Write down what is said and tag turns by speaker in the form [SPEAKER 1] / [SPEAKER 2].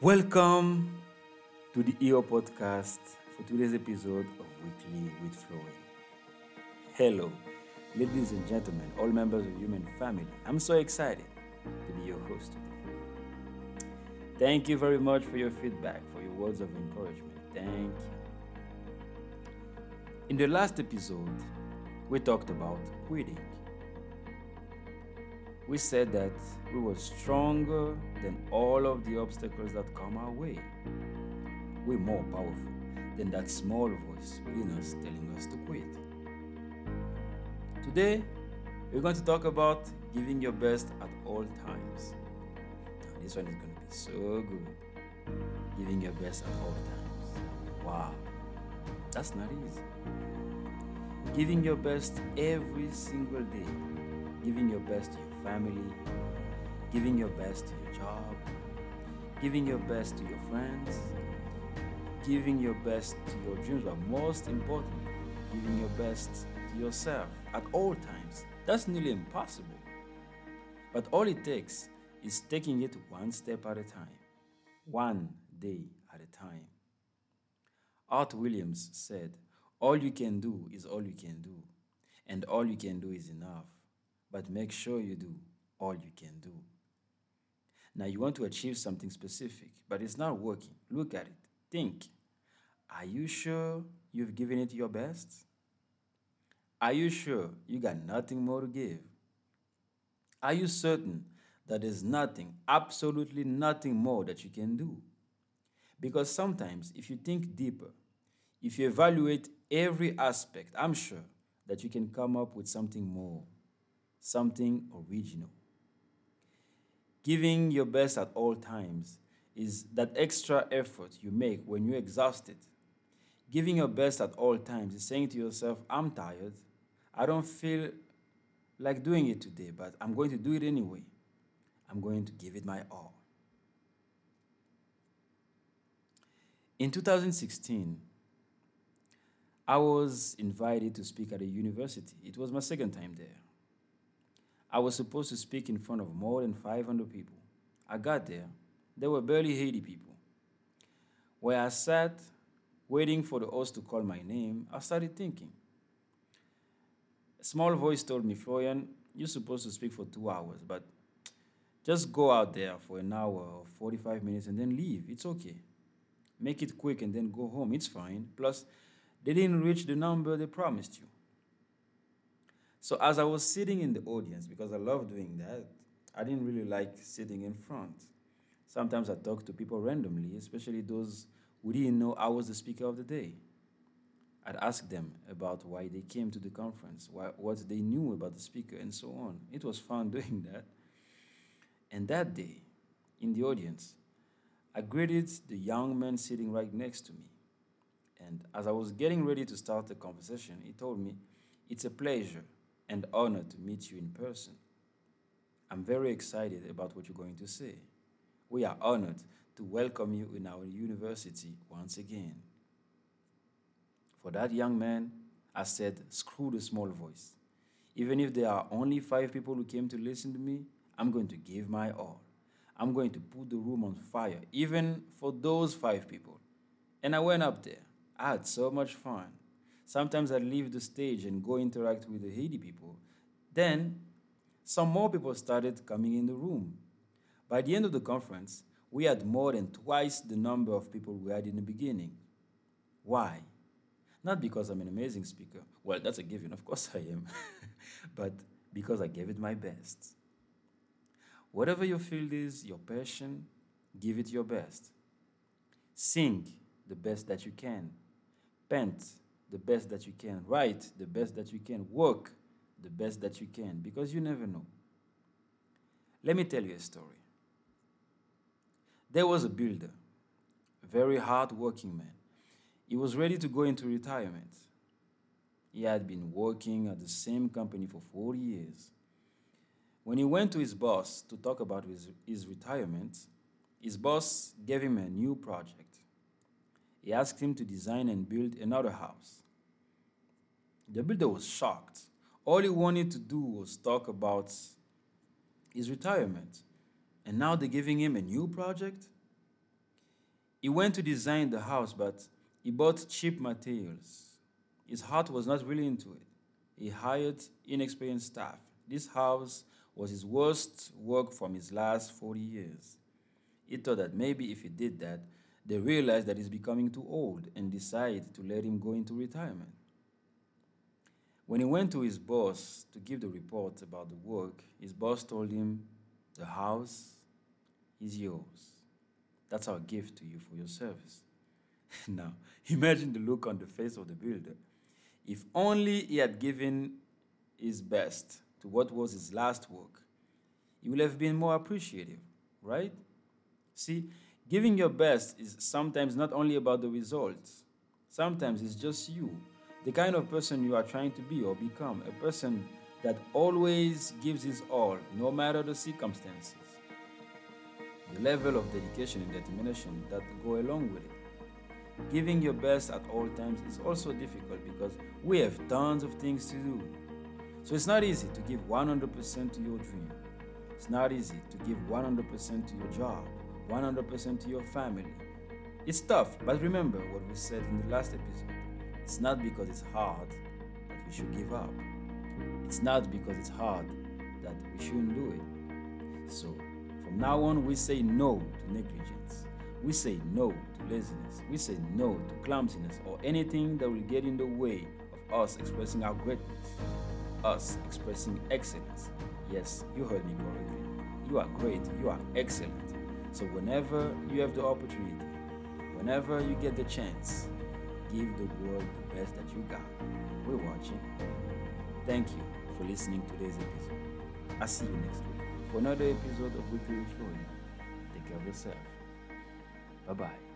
[SPEAKER 1] Welcome to the EO podcast for today's episode of Weekly with Florian. Hello, ladies and gentlemen, all members of human family. I'm so excited to be your host today. Thank you very much for your feedback, for your words of encouragement. Thank you. In the last episode, we talked about quitting. We said that we were stronger than all of the obstacles that come our way. We're more powerful than that small voice within us telling us to quit. Today, we're going to talk about giving your best at all times. Now, this one is going to be so good. Giving your best at all times. Wow, that's not easy. Giving your best every single day. Giving your best family, giving your best to your job, giving your best to your friends, giving your best to your dreams, but most importantly, giving your best to yourself at all times. That's nearly impossible. But all it takes is taking it one step at a time, one day at a time. Art Williams said, All you can do is all you can do, and all you can do is enough but make sure you do all you can do. Now, you want to achieve something specific, but it's not working. Look at it. Think. Are you sure you've given it your best? Are you sure you got nothing more to give? Are you certain that there's nothing, absolutely nothing more that you can do? Because sometimes, if you think deeper, if you evaluate every aspect, I'm sure that you can come up with something more something original. Giving your best at all times is that extra effort you make when you're exhausted. Giving your best at all times is saying to yourself, I'm tired. I don't feel like doing it today, but I'm going to do it anyway. I'm going to give it my all. In 2016, I was invited to speak at a university. It was my second time there. I was supposed to speak in front of more than 500 people. I got there, there were barely 80 people. Where I sat, waiting for the host to call my name, I started thinking. A small voice told me, Florian, you're supposed to speak for two hours, but just go out there for an hour or 45 minutes and then leave. It's okay. Make it quick and then go home. It's fine. Plus, they didn't reach the number they promised you. So as I was sitting in the audience, because I love doing that, I didn't really like sitting in front. Sometimes I talk to people randomly, especially those who didn't know I was the speaker of the day. I'd ask them about why they came to the conference, why, what they knew about the speaker, and so on. It was fun doing that. And that day, in the audience, I greeted the young man sitting right next to me. And as I was getting ready to start the conversation, he told me, It's a pleasure and honored to meet you in person. I'm very excited about what you're going to say. We are honored to welcome you in our university once again. For that young man, I said, screw the small voice. Even if there are only five people who came to listen to me, I'm going to give my all. I'm going to put the room on fire, even for those five people. And I went up there. I had so much fun. Sometimes I'd leave the stage and go interact with the Haiti people. Then some more people started coming in the room. By the end of the conference, we had more than twice the number of people we had in the beginning. Why? Not because I'm an amazing speaker. Well, that's a given, of course I am. but because I gave it my best. Whatever your field is, your passion, give it your best. Sing the best that you can. Paint the best that you can. Write the best that you can. Work the best that you can because you never know. Let me tell you a story. There was a builder, a very hard working man. He was ready to go into retirement. He had been working at the same company for 40 years. When he went to his boss to talk about his, his retirement, his boss gave him a new project. He asked him to design and build another house. The builder was shocked. All he wanted to do was talk about his retirement. And now they're giving him a new project? He went to design the house, but he bought cheap materials. His heart was not really into it. He hired inexperienced staff. This house was his worst work from his last 40 years. He thought that maybe if he did that, they realized that he's becoming too old and decided to let him go into retirement. When he went to his boss to give the report about the work, his boss told him, The house is yours. That's our gift to you for your service. now, imagine the look on the face of the builder. If only he had given his best to what was his last work, he would have been more appreciative, right? See, giving your best is sometimes not only about the results, sometimes it's just you the kind of person you are trying to be or become, a person that always gives his all, no matter the circumstances. The level of dedication and determination that go along with it. Giving your best at all times is also difficult because we have tons of things to do. So it's not easy to give 100% to your dream. It's not easy to give 100% to your job, 100% to your family. It's tough, but remember what we said in the last episode. It's not because it's hard that we should give up. It's not because it's hard that we shouldn't do it. So, from now on, we say no to negligence. We say no to laziness. We say no to clumsiness or anything that will get in the way of us expressing our greatness, us expressing excellence. Yes, you heard me correctly. You are great. You are excellent. So, whenever you have the opportunity, whenever you get the chance, give the world the best that you got. We're watching. Thank you for listening to today's episode. I'll see you next week for another episode of Weekly Florian. Take care of yourself. Bye bye.